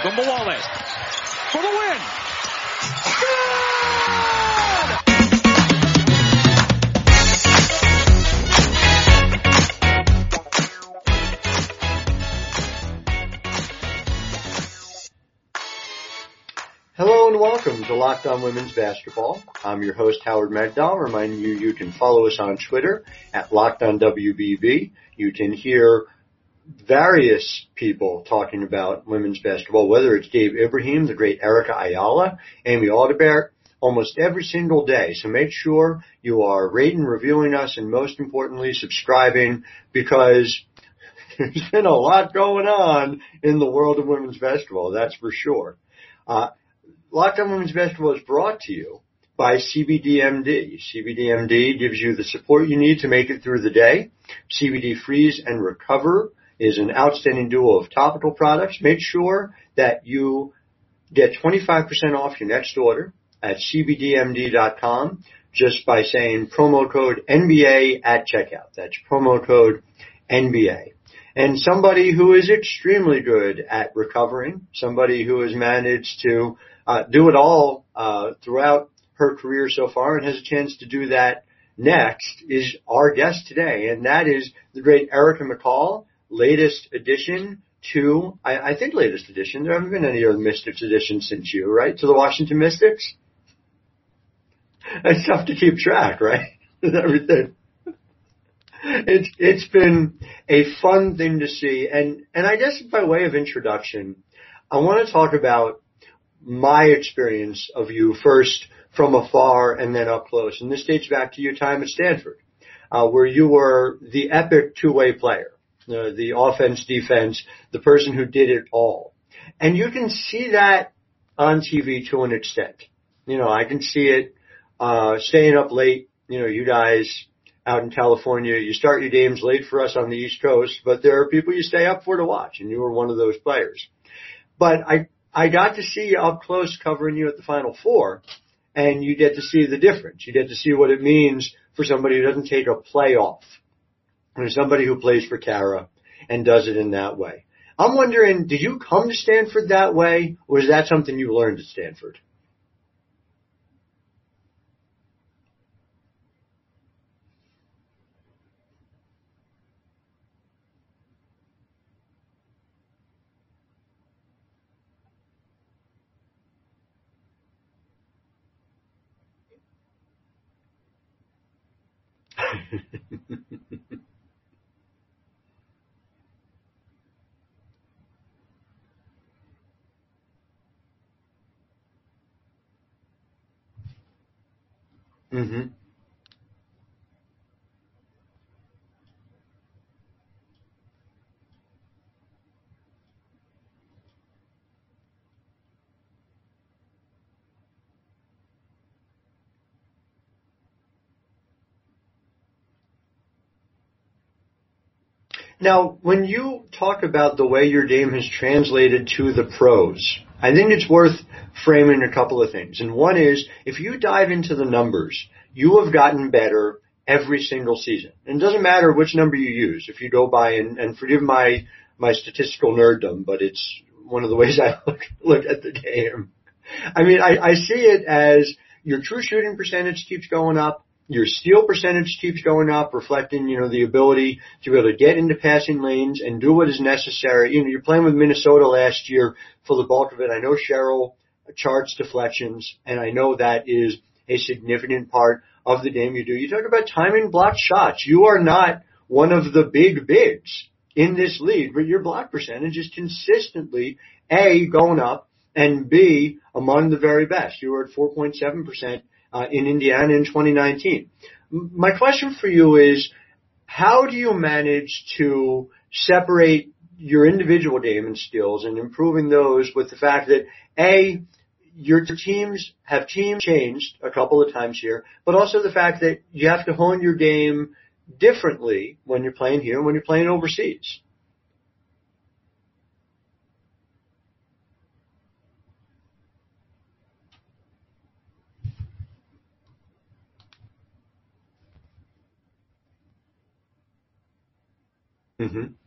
Ogunbowale for the win. Hello and welcome to Locked On Women's Basketball. I'm your host Howard Megdal. Reminding you, you can follow us on Twitter at Locked On WBB. You can hear various people talking about women's basketball, whether it's Dave Ibrahim, the great Erica Ayala, Amy Audibert, almost every single day. So make sure you are rating, reviewing us, and most importantly, subscribing because there's been a lot going on in the world of women's basketball. That's for sure. Uh, Locked On Women's Basketball is brought to you by CBDMD. CBDMD gives you the support you need to make it through the day. CBD Freeze and Recover is an outstanding duo of topical products. Make sure that you get 25% off your next order at cbdmd.com just by saying promo code NBA at checkout. That's promo code NBA. And somebody who is extremely good at recovering, somebody who has managed to uh, do it all uh, throughout her career so far and has a chance to do that next is our guest today, and that is the great Erica McCall, latest addition to, I, I think latest addition, there haven't been any other Mystics additions since you, right, to the Washington Mystics? It's tough to keep track, right? Everything. It's, it's been a fun thing to see, and, and I guess by way of introduction, I want to talk about my experience of you first from afar and then up close. And this dates back to your time at Stanford, uh, where you were the epic two-way player, uh, the offense, defense, the person who did it all. And you can see that on TV to an extent. You know, I can see it, uh, staying up late, you know, you guys out in California, you start your games late for us on the East Coast, but there are people you stay up for to watch, and you were one of those players. But I I got to see you up close covering you at the Final Four, and you get to see the difference. You get to see what it means for somebody who doesn't take a play and somebody who plays for Tara and does it in that way. I'm wondering, did you come to Stanford that way, or is that something you learned at Stanford? mm-hmm. Now, when you talk about the way your game has translated to the pros, I think it's worth framing a couple of things. And one is, if you dive into the numbers, you have gotten better every single season. And it doesn't matter which number you use. If you go by, and, and forgive my, my statistical nerddom, but it's one of the ways I look, look at the game. I mean, I, I see it as your true shooting percentage keeps going up your steal percentage keeps going up, reflecting, you know, the ability to be able to get into passing lanes and do what is necessary. You know, you're playing with Minnesota last year for the bulk of it. I know Cheryl charts deflections, and I know that is a significant part of the game you do. You talk about timing block shots. You are not one of the big bigs in this league, but your block percentage is consistently A, going up, and B, among the very best. You were at 4.7% uh, in Indiana in 2019. My question for you is, how do you manage to separate your individual game and skills and improving those with the fact that A, your teams have team changed a couple of times here, but also the fact that you have to hone your game differently when you're playing here and when you're playing overseas. Mm-hmm.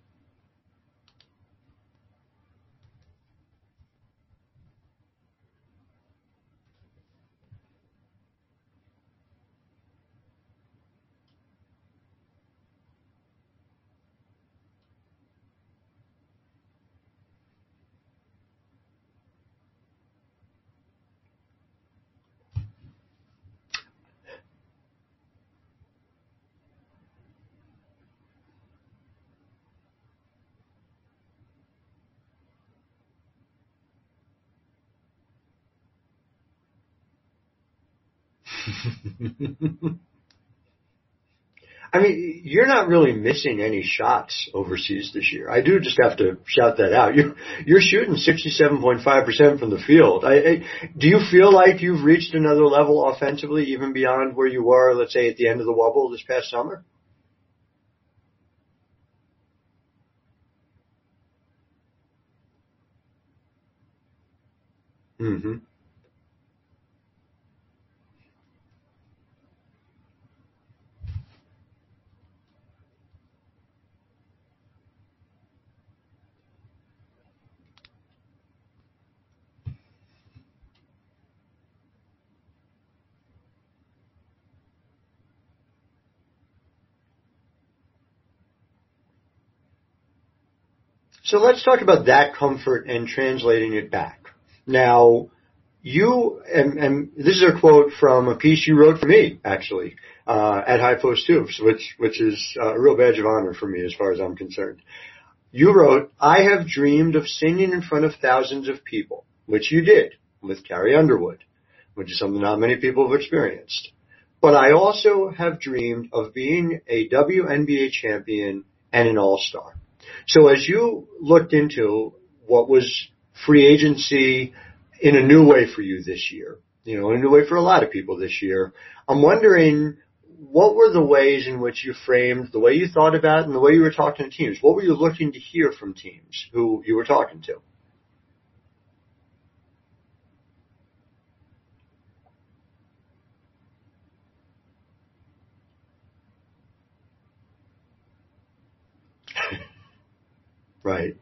I mean, you're not really missing any shots overseas this year. I do just have to shout that out. You're, you're shooting 67.5% from the field. I, I, do you feel like you've reached another level offensively, even beyond where you were, let's say, at the end of the wubble this past summer? Mm-hmm. So let's talk about that comfort and translating it back. Now, you, and, and this is a quote from a piece you wrote for me, actually, uh, at High Post Hoops, which, which is a real badge of honor for me as far as I'm concerned. You wrote, I have dreamed of singing in front of thousands of people, which you did with Carrie Underwood, which is something not many people have experienced. But I also have dreamed of being a WNBA champion and an all-star. So as you looked into what was free agency in a new way for you this year, you know, in a new way for a lot of people this year, I'm wondering what were the ways in which you framed the way you thought about it and the way you were talking to teams? What were you looking to hear from teams who you were talking to? Right.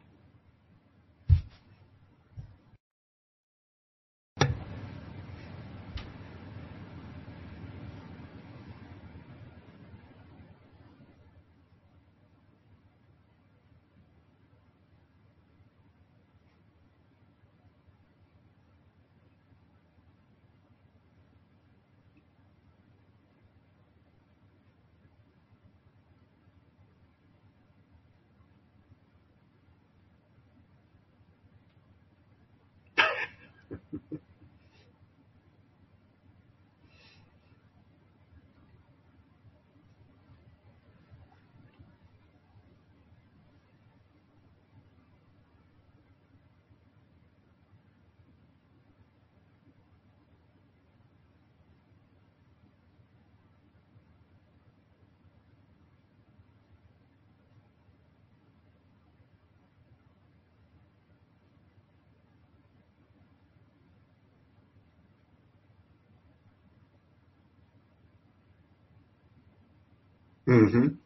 Mm-hmm.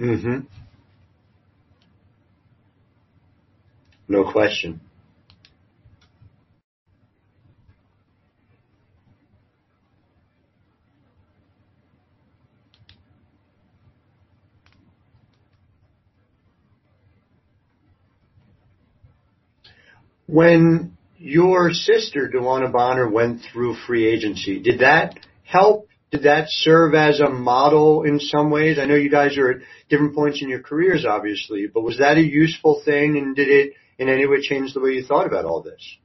Mm-hmm. No question. When your sister, DeWanna Bonner, went through free agency, did that help did that serve as a model in some ways? I know you guys are at different points in your careers, obviously, but was that a useful thing and did it in any way change the way you thought about all this?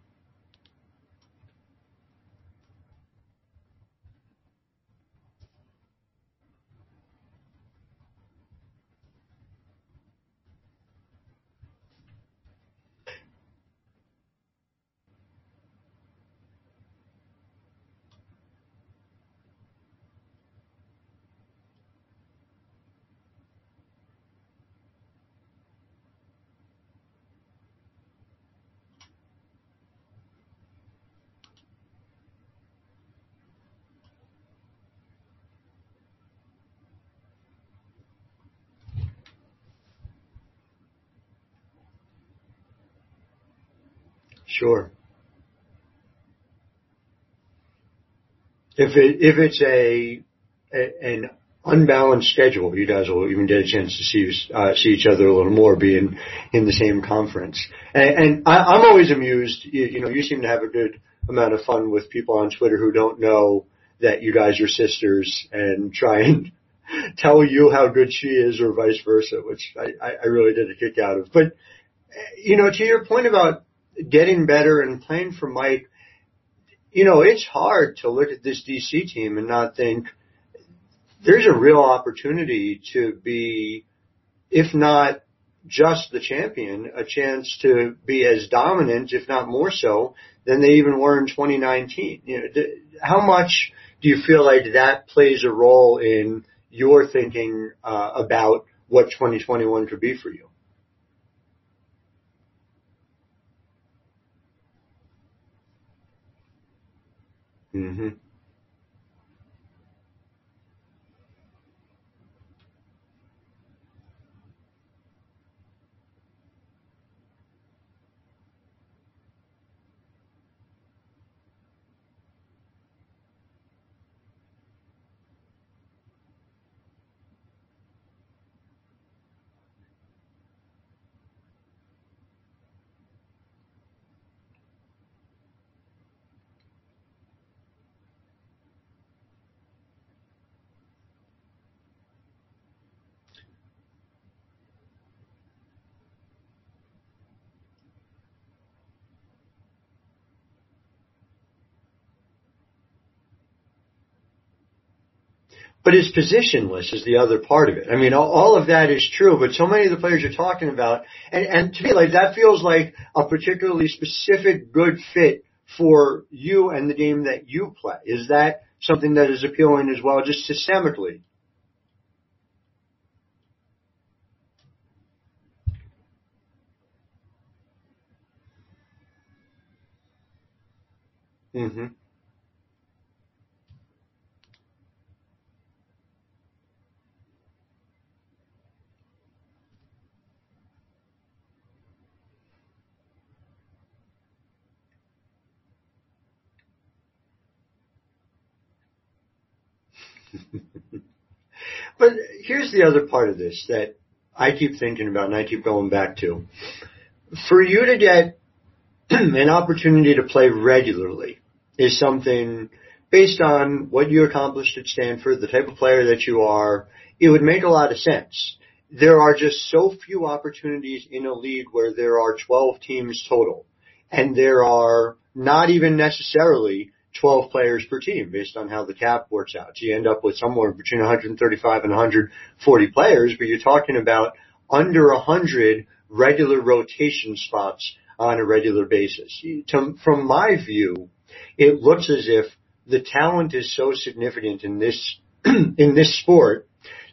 Sure if it if it's a, a an unbalanced schedule, you guys will even get a chance to see uh, see each other a little more, being in the same conference. And, and I, am always amused. You, you know, you seem to have a good amount of fun with people on Twitter who don't know that you guys are sisters and try and tell you how good she is or vice versa, which I, I really did a kick out of. But, you know, to your point about getting better and playing for Mike, you know, it's hard to look at this DC team and not think there's a real opportunity to be, if not just the champion, a chance to be as dominant, if not more so, than they even were in 2019. You know, how much do you feel like that plays a role in your thinking uh, about what 2021 could be for you? Mm-hmm. But it's positionless is the other part of it. I mean, all, all, of that is true, but so many of the players you're talking about, and, and to me, like that feels like a particularly specific good fit for you and the game that you play. Is that something that is appealing as well, just systemically? Mm-hmm. but here's the other part of this that I keep thinking about and I keep going back to. For you to get an opportunity to play regularly is something based on what you accomplished at Stanford, the type of player that you are, it would make a lot of sense. There are just so few opportunities in a league where there are 12 teams total. And there are not even necessarily 12 players per team based on how the cap works out. So you end up with somewhere between 135 and 140 players, but you're talking about under 100 regular rotation spots on a regular basis. To, from my view, it looks as if the talent is so significant in this in this sport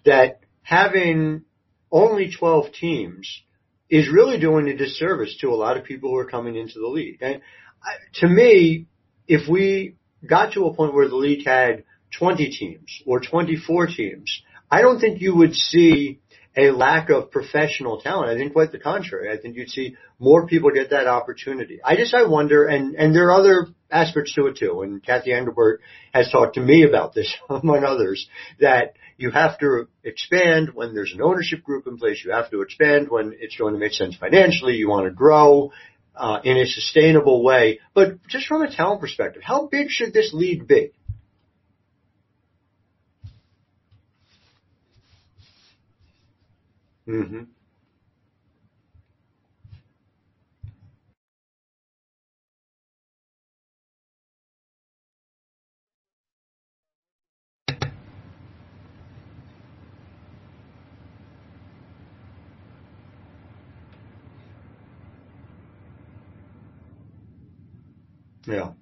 that having only 12 teams is really doing a disservice to a lot of people who are coming into the league. And uh, to me, if we got to a point where the league had 20 teams or 24 teams, I don't think you would see a lack of professional talent. I think quite the contrary. I think you'd see more people get that opportunity. I just, I wonder, and, and there are other aspects to it too, and Cathy Engelbert has talked to me about this, among others, that you have to expand when there's an ownership group in place. You have to expand when it's going to make sense financially. You want to grow uh, in a sustainable way. But just from a talent perspective, how big should this league be? Mm-hmm. Yeah.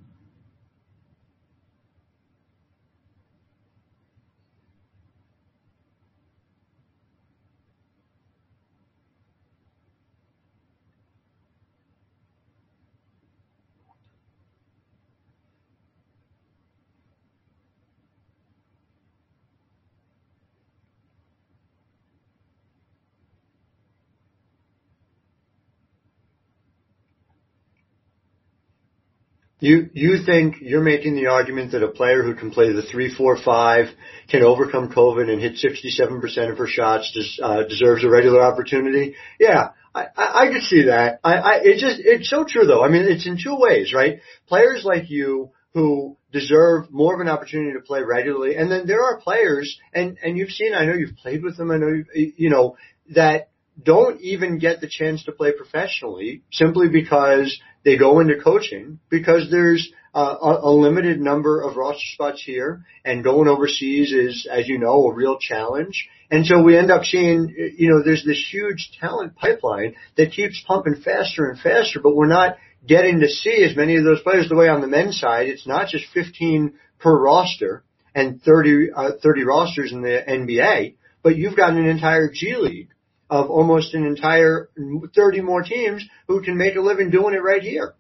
You you think you're making the argument that a player who can play the three four five can overcome COVID and hit sixty seven percent of her shots des, uh, deserves a regular opportunity? Yeah, I, I, I could see that. I, I it just it's so true though. I mean, it's in two ways, right? Players like you who deserve more of an opportunity to play regularly, and then there are players, and and you've seen. I know you've played with them. I know you you know that don't even get the chance to play professionally simply because they go into coaching because there's a, a limited number of roster spots here and going overseas is, as you know, a real challenge. And so we end up seeing, you know, there's this huge talent pipeline that keeps pumping faster and faster, but we're not getting to see as many of those players the way on the men's side. It's not just 15 per roster and 30, uh, 30 rosters in the NBA, but you've got an entire G League of almost an entire 30 more teams who can make a living doing it right here.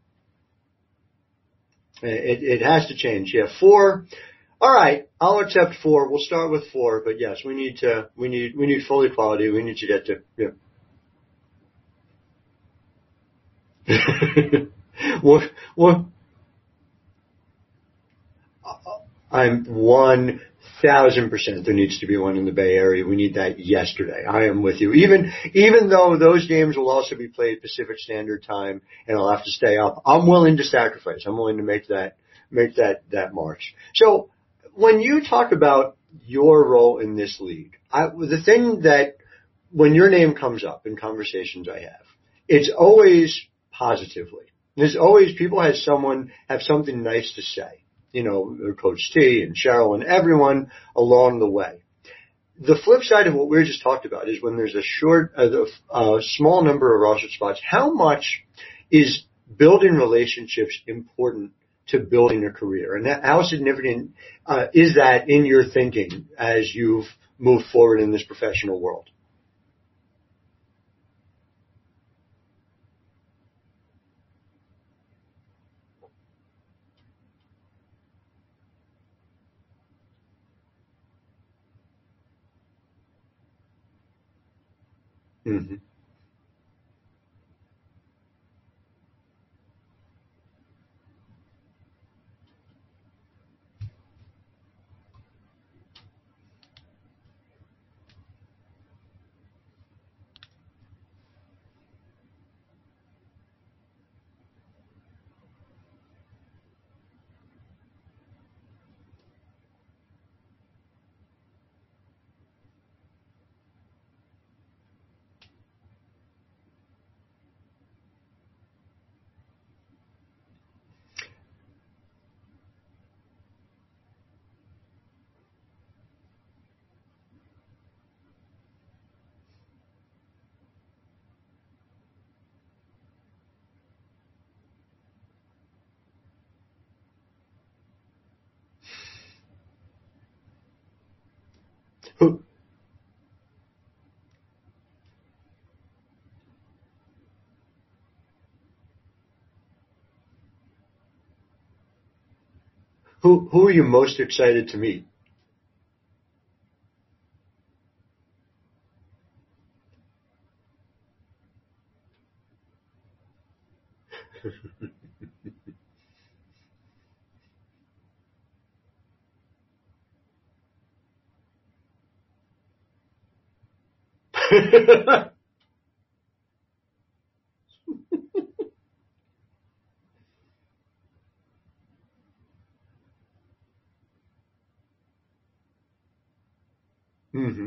It, it has to change. Yeah, four. All right, I'll accept four. We'll start with four, but yes, we need to. We need. We need full equality. We need to get to. Yeah. what? What? I'm one thousand percent there needs to be one in the Bay Area. We need that yesterday. I am with you. Even even though those games will also be played Pacific Standard Time and I'll have to stay up, I'm willing to sacrifice. I'm willing to make that make that that march. So when you talk about your role in this league, I, the thing that when your name comes up in conversations I have, it's always positively. There's always people have someone have something nice to say you know, Coach T and Cheryl and everyone along the way. The flip side of what we just talked about is when there's a short, a, a small number of roster spots, how much is building relationships important to building a career? And that, how significant uh, is that in your thinking as you've moved forward in this professional world? Mm-hmm. Who are you most excited to meet? hmm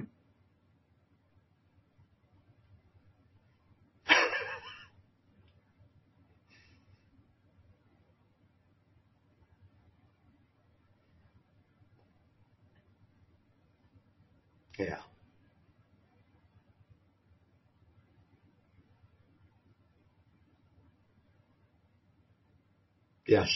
Yeah. Yes.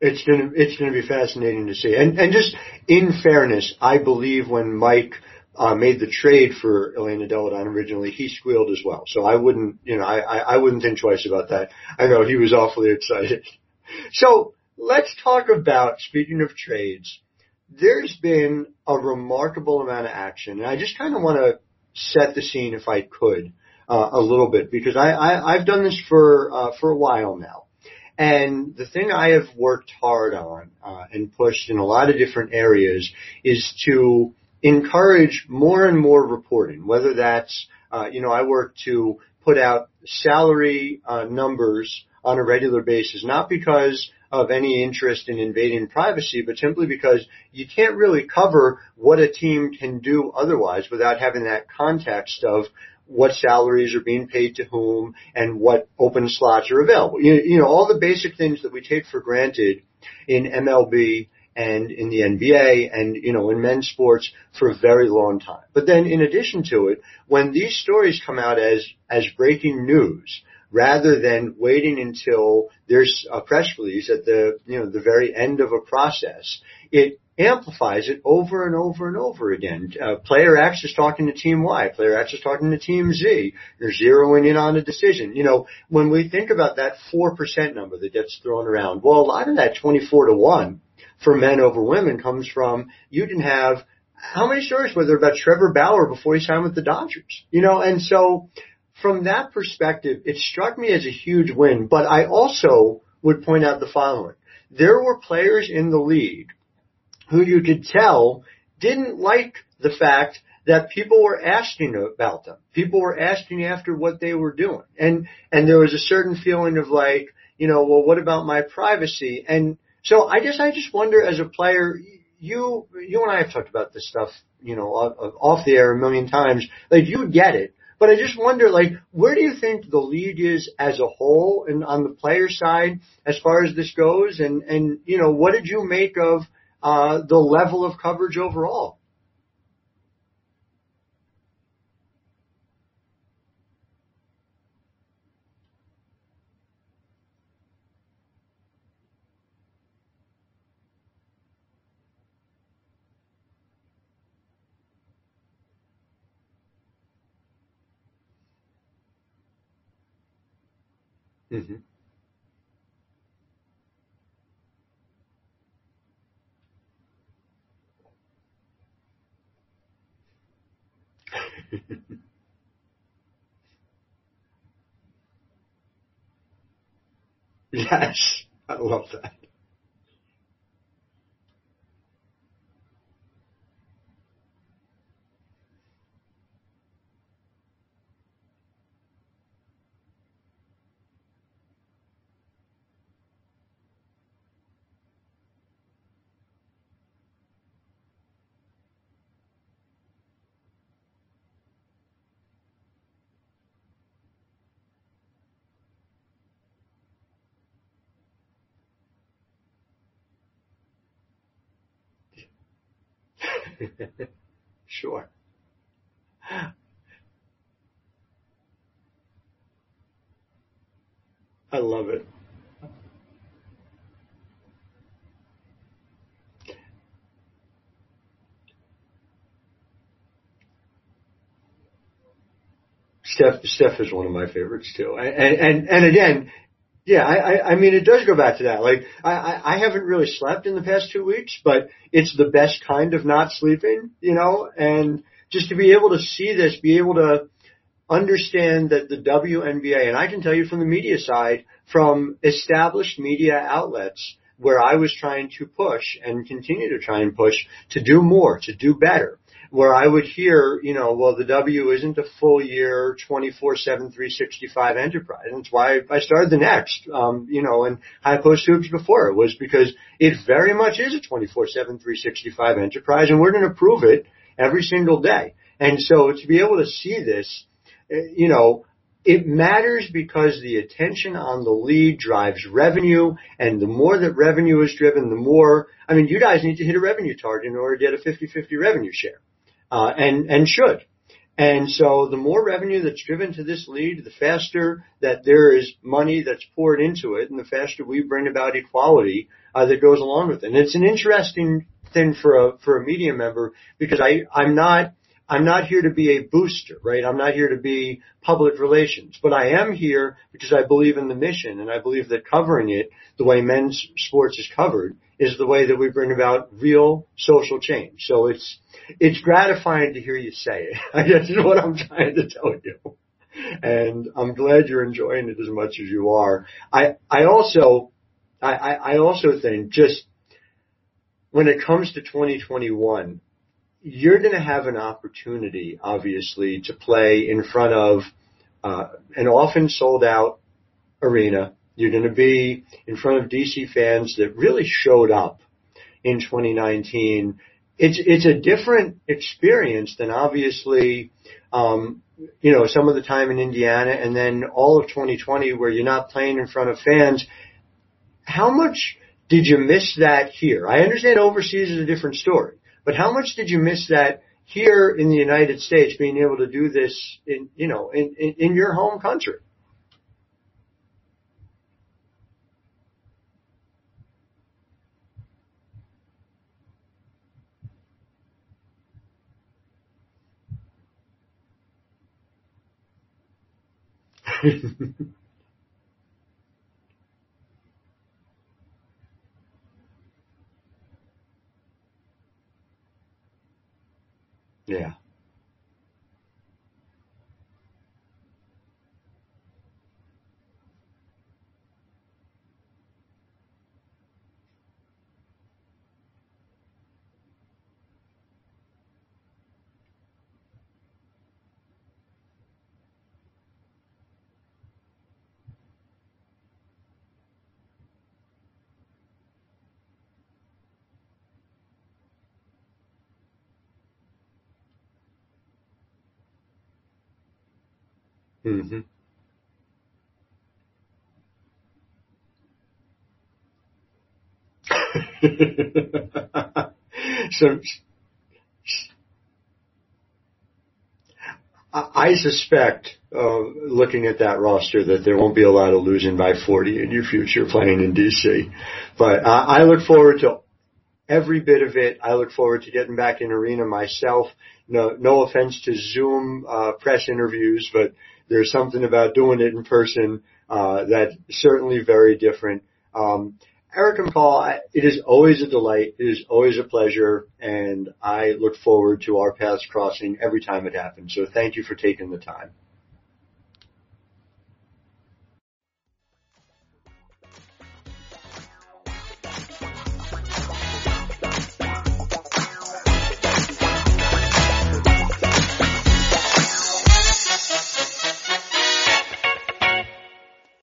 It's gonna it's gonna be fascinating to see. And and just in fairness, I believe when Mike uh, made the trade for Elena Delle Donne originally, he squealed as well. So I wouldn't you know I, I I wouldn't think twice about that. I know he was awfully excited. So let's talk about speaking of trades. There's been a remarkable amount of action, and I just kind of want to set the scene if I could uh, a little bit because I, I I've done this for uh, for a while now, and the thing I have worked hard on uh, and pushed in a lot of different areas is to encourage more and more reporting, whether that's uh, you know I work to put out salary uh, numbers on a regular basis, not because of any interest in invading privacy, but simply because you can't really cover what a team can do otherwise without having that context of what salaries are being paid to whom and what open slots are available. You, you know, all the basic things that we take for granted in MLB and in the NBA and, you know, in men's sports for a very long time. But then in addition to it, when these stories come out as, as breaking news, rather than waiting until there's a press release at the, you know, the very end of a process. It amplifies it over and over and over again. Uh, player X is talking to team Y, player X is talking to team Z. You're zeroing in on a decision. You know, when we think about that 4% number that gets thrown around, well, a lot of that 24 to 1 for men over women comes from you can have how many stories were there about Trevor Bauer before he signed with the Dodgers? You know, and so from that perspective, it struck me as a huge win, but I also would point out the following. There were players in the league who you could tell didn't like the fact that people were asking about them. People were asking after what they were doing. And, and there was a certain feeling of like, you know, well, what about my privacy? And so I guess I just wonder as a player, you, you and I have talked about this stuff, you know, off the air a million times. Like you get it. But I just wonder, like, where do you think the league is as a whole and on the player side as far as this goes? And, and, you know, what did you make of, uh, the level of coverage overall? Mm-hmm. yes, I love that. sure. I love it. Steph, Steph is one of my favorites too. And, and, and again, yeah, I, I mean, it does go back to that. Like, I, I haven't really slept in the past two weeks, but it's the best kind of not sleeping, you know, and just to be able to see this, be able to understand that the WNBA, and I can tell you from the media side, from established media outlets where I was trying to push and continue to try and push to do more, to do better, where I would hear, you know, well, the W isn't a full year 24-7, 365 enterprise. And that's why I started the next, um, you know, and High Post before it was because it very much is a 24-7, 365 enterprise and we're going to prove it every single day. And so to be able to see this, eh, you know, it matters because the attention on the lead drives revenue, and the more that revenue is driven, the more, I mean, you guys need to hit a revenue target in order to get a 50-50 revenue share uh, and and should. And so the more revenue that's driven to this lead, the faster that there is money that's poured into it, and the faster we bring about equality uh, that goes along with it. And it's an interesting thing for a for a media member because I I'm not I'm not here to be a booster, right? I'm not here to be public relations, but I am here because I believe in the mission and I believe that covering it the way men's sports is covered is the way that we bring about real social change. So it's, it's gratifying to hear you say it. I guess is what I'm trying to tell you. and I'm glad you're enjoying it as much as you are. I, I also, I, I also think just when it comes to 2021, you're going to have an opportunity, obviously, to play in front of uh, an often sold out arena. You're going to be in front of DC fans that really showed up in 2019. It's it's a different experience than obviously, um, you know, some of the time in Indiana, and then all of 2020 where you're not playing in front of fans. How much did you miss that here? I understand overseas is a different story, but how much did you miss that here in the United States, being able to do this in, you know, in, in, in your home country? yeah. Mm-hmm. so I suspect, uh, looking at that roster, that there won't be a lot of losing by 40 in your future playing in DC. But uh, I look forward to every bit of it. I look forward to getting back in arena myself. No, no offense to Zoom uh, press interviews, but there's something about doing it in person uh, that's certainly very different. Um, Erica McCall, it is always a delight. It is always a pleasure, and I look forward to our paths crossing every time it happens. So thank you for taking the time.